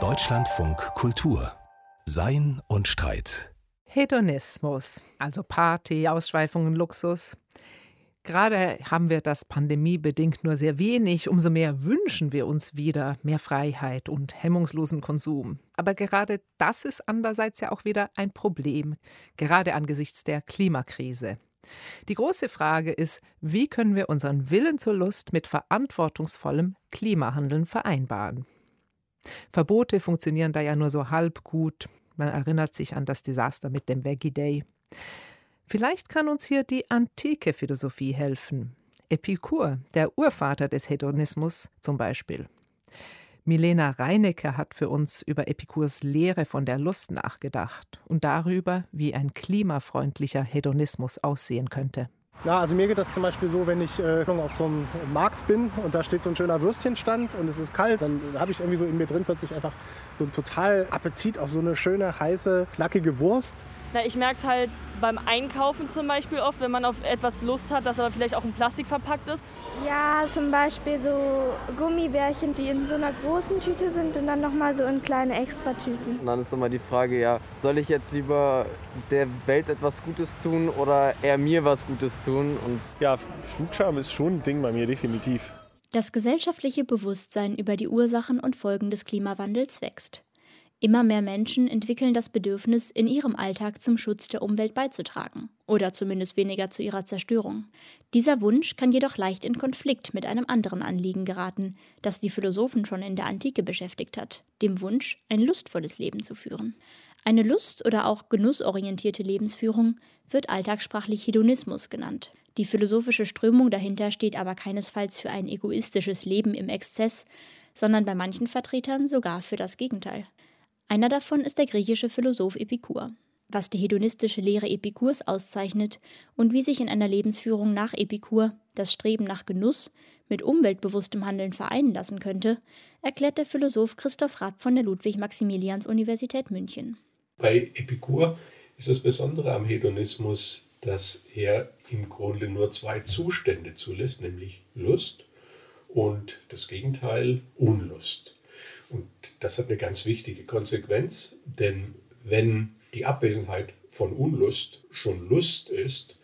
Deutschlandfunk Kultur Sein und Streit Hedonismus, also Party, Ausschweifungen, Luxus. Gerade haben wir das pandemiebedingt nur sehr wenig, umso mehr wünschen wir uns wieder mehr Freiheit und hemmungslosen Konsum. Aber gerade das ist andererseits ja auch wieder ein Problem, gerade angesichts der Klimakrise. Die große Frage ist, wie können wir unseren Willen zur Lust mit verantwortungsvollem Klimahandeln vereinbaren? Verbote funktionieren da ja nur so halb gut. Man erinnert sich an das Desaster mit dem Veggie Day. Vielleicht kann uns hier die antike Philosophie helfen. Epikur, der Urvater des Hedonismus zum Beispiel. Milena Reinecke hat für uns über Epikurs Lehre von der Lust nachgedacht und darüber, wie ein klimafreundlicher Hedonismus aussehen könnte. Ja, also mir geht das zum Beispiel so, wenn ich äh, auf so einem Markt bin und da steht so ein schöner Würstchenstand und es ist kalt, dann habe ich irgendwie so in mir drin plötzlich einfach so einen total Appetit auf so eine schöne, heiße, knackige Wurst. Na, ich merke es halt beim Einkaufen zum Beispiel oft, wenn man auf etwas Lust hat, das aber vielleicht auch in Plastik verpackt ist. Ja, zum Beispiel so Gummibärchen, die in so einer großen Tüte sind und dann nochmal so in kleine Extratüten. Und dann ist immer die Frage, ja, soll ich jetzt lieber der Welt etwas Gutes tun oder eher mir was Gutes tun? Und ja, Flugscham ist schon ein Ding bei mir, definitiv. Das gesellschaftliche Bewusstsein über die Ursachen und Folgen des Klimawandels wächst. Immer mehr Menschen entwickeln das Bedürfnis, in ihrem Alltag zum Schutz der Umwelt beizutragen oder zumindest weniger zu ihrer Zerstörung. Dieser Wunsch kann jedoch leicht in Konflikt mit einem anderen Anliegen geraten, das die Philosophen schon in der Antike beschäftigt hat, dem Wunsch, ein lustvolles Leben zu führen. Eine lust- oder auch genussorientierte Lebensführung wird alltagssprachlich Hedonismus genannt. Die philosophische Strömung dahinter steht aber keinesfalls für ein egoistisches Leben im Exzess, sondern bei manchen Vertretern sogar für das Gegenteil. Einer davon ist der griechische Philosoph Epikur. Was die hedonistische Lehre Epikurs auszeichnet und wie sich in einer Lebensführung nach Epikur das Streben nach Genuss mit umweltbewusstem Handeln vereinen lassen könnte, erklärt der Philosoph Christoph Rapp von der Ludwig-Maximilians-Universität München. Bei Epikur ist das Besondere am Hedonismus, dass er im Grunde nur zwei Zustände zulässt, nämlich Lust und das Gegenteil Unlust. Und das hat eine ganz wichtige Konsequenz, denn wenn die Abwesenheit von Unlust schon Lust ist,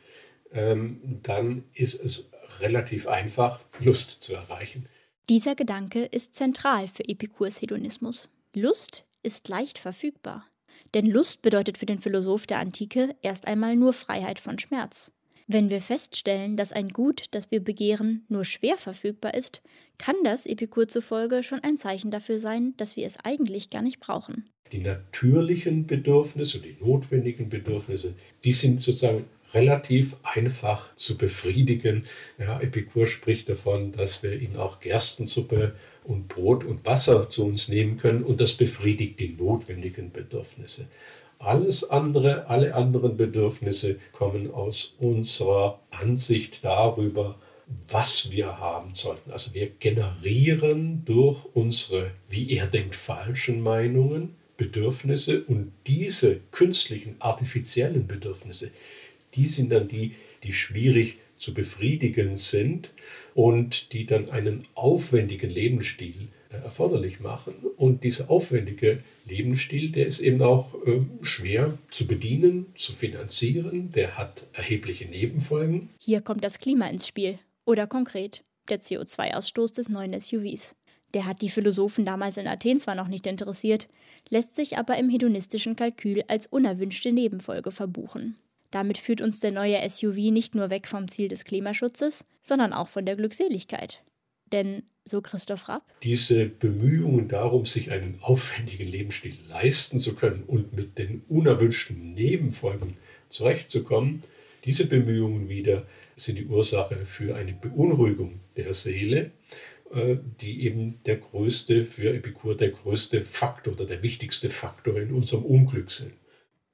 ähm, dann ist es relativ einfach, Lust zu erreichen. Dieser Gedanke ist zentral für Epikurs Hedonismus. Lust ist leicht verfügbar. Denn Lust bedeutet für den Philosoph der Antike erst einmal nur Freiheit von Schmerz. Wenn wir feststellen, dass ein Gut, das wir begehren, nur schwer verfügbar ist, kann das Epikur zufolge schon ein Zeichen dafür sein, dass wir es eigentlich gar nicht brauchen. Die natürlichen Bedürfnisse, die notwendigen Bedürfnisse, die sind sozusagen relativ einfach zu befriedigen. Ja, Epikur spricht davon, dass wir ihn auch Gerstensuppe und Brot und Wasser zu uns nehmen können und das befriedigt die notwendigen Bedürfnisse. Alles andere, alle anderen Bedürfnisse kommen aus unserer Ansicht darüber, was wir haben sollten. Also wir generieren durch unsere, wie er denkt, falschen Meinungen Bedürfnisse und diese künstlichen, artifiziellen Bedürfnisse, die sind dann die, die schwierig zu befriedigen sind und die dann einen aufwendigen Lebensstil erforderlich machen. Und dieser aufwendige Lebensstil, der ist eben auch äh, schwer zu bedienen, zu finanzieren. Der hat erhebliche Nebenfolgen. Hier kommt das Klima ins Spiel. Oder konkret der CO2-Ausstoß des neuen SUVs. Der hat die Philosophen damals in Athen zwar noch nicht interessiert, lässt sich aber im hedonistischen Kalkül als unerwünschte Nebenfolge verbuchen. Damit führt uns der neue SUV nicht nur weg vom Ziel des Klimaschutzes, sondern auch von der Glückseligkeit. Denn, so Christoph Rapp, diese Bemühungen darum, sich einen aufwendigen Lebensstil leisten zu können und mit den unerwünschten Nebenfolgen zurechtzukommen, diese Bemühungen wieder sind die Ursache für eine Beunruhigung der Seele, äh, die eben der größte, für Epikur der größte Faktor oder der wichtigste Faktor in unserem Unglück sind.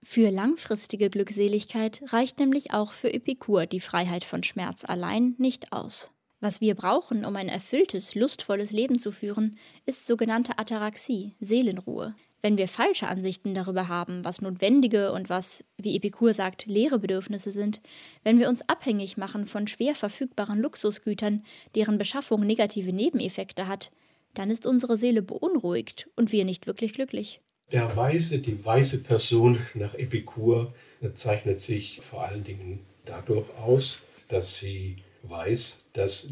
Für langfristige Glückseligkeit reicht nämlich auch für Epikur die Freiheit von Schmerz allein nicht aus. Was wir brauchen, um ein erfülltes, lustvolles Leben zu führen, ist sogenannte Ataraxie, Seelenruhe. Wenn wir falsche Ansichten darüber haben, was notwendige und was, wie Epikur sagt, leere Bedürfnisse sind, wenn wir uns abhängig machen von schwer verfügbaren Luxusgütern, deren Beschaffung negative Nebeneffekte hat, dann ist unsere Seele beunruhigt und wir nicht wirklich glücklich. Der Weise, die weise Person nach Epikur zeichnet sich vor allen Dingen dadurch aus, dass sie weiß, dass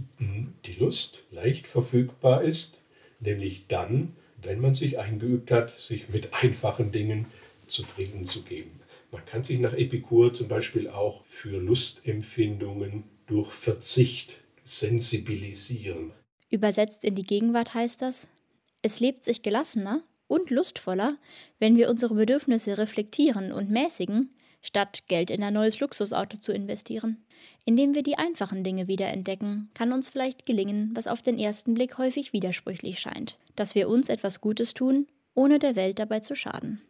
die Lust leicht verfügbar ist, nämlich dann, wenn man sich eingeübt hat, sich mit einfachen Dingen zufrieden zu geben. Man kann sich nach Epikur zum Beispiel auch für Lustempfindungen durch Verzicht sensibilisieren. Übersetzt in die Gegenwart heißt das, es lebt sich gelassener und lustvoller, wenn wir unsere Bedürfnisse reflektieren und mäßigen, statt Geld in ein neues Luxusauto zu investieren. Indem wir die einfachen Dinge wiederentdecken, kann uns vielleicht gelingen, was auf den ersten Blick häufig widersprüchlich scheint, dass wir uns etwas Gutes tun, ohne der Welt dabei zu schaden.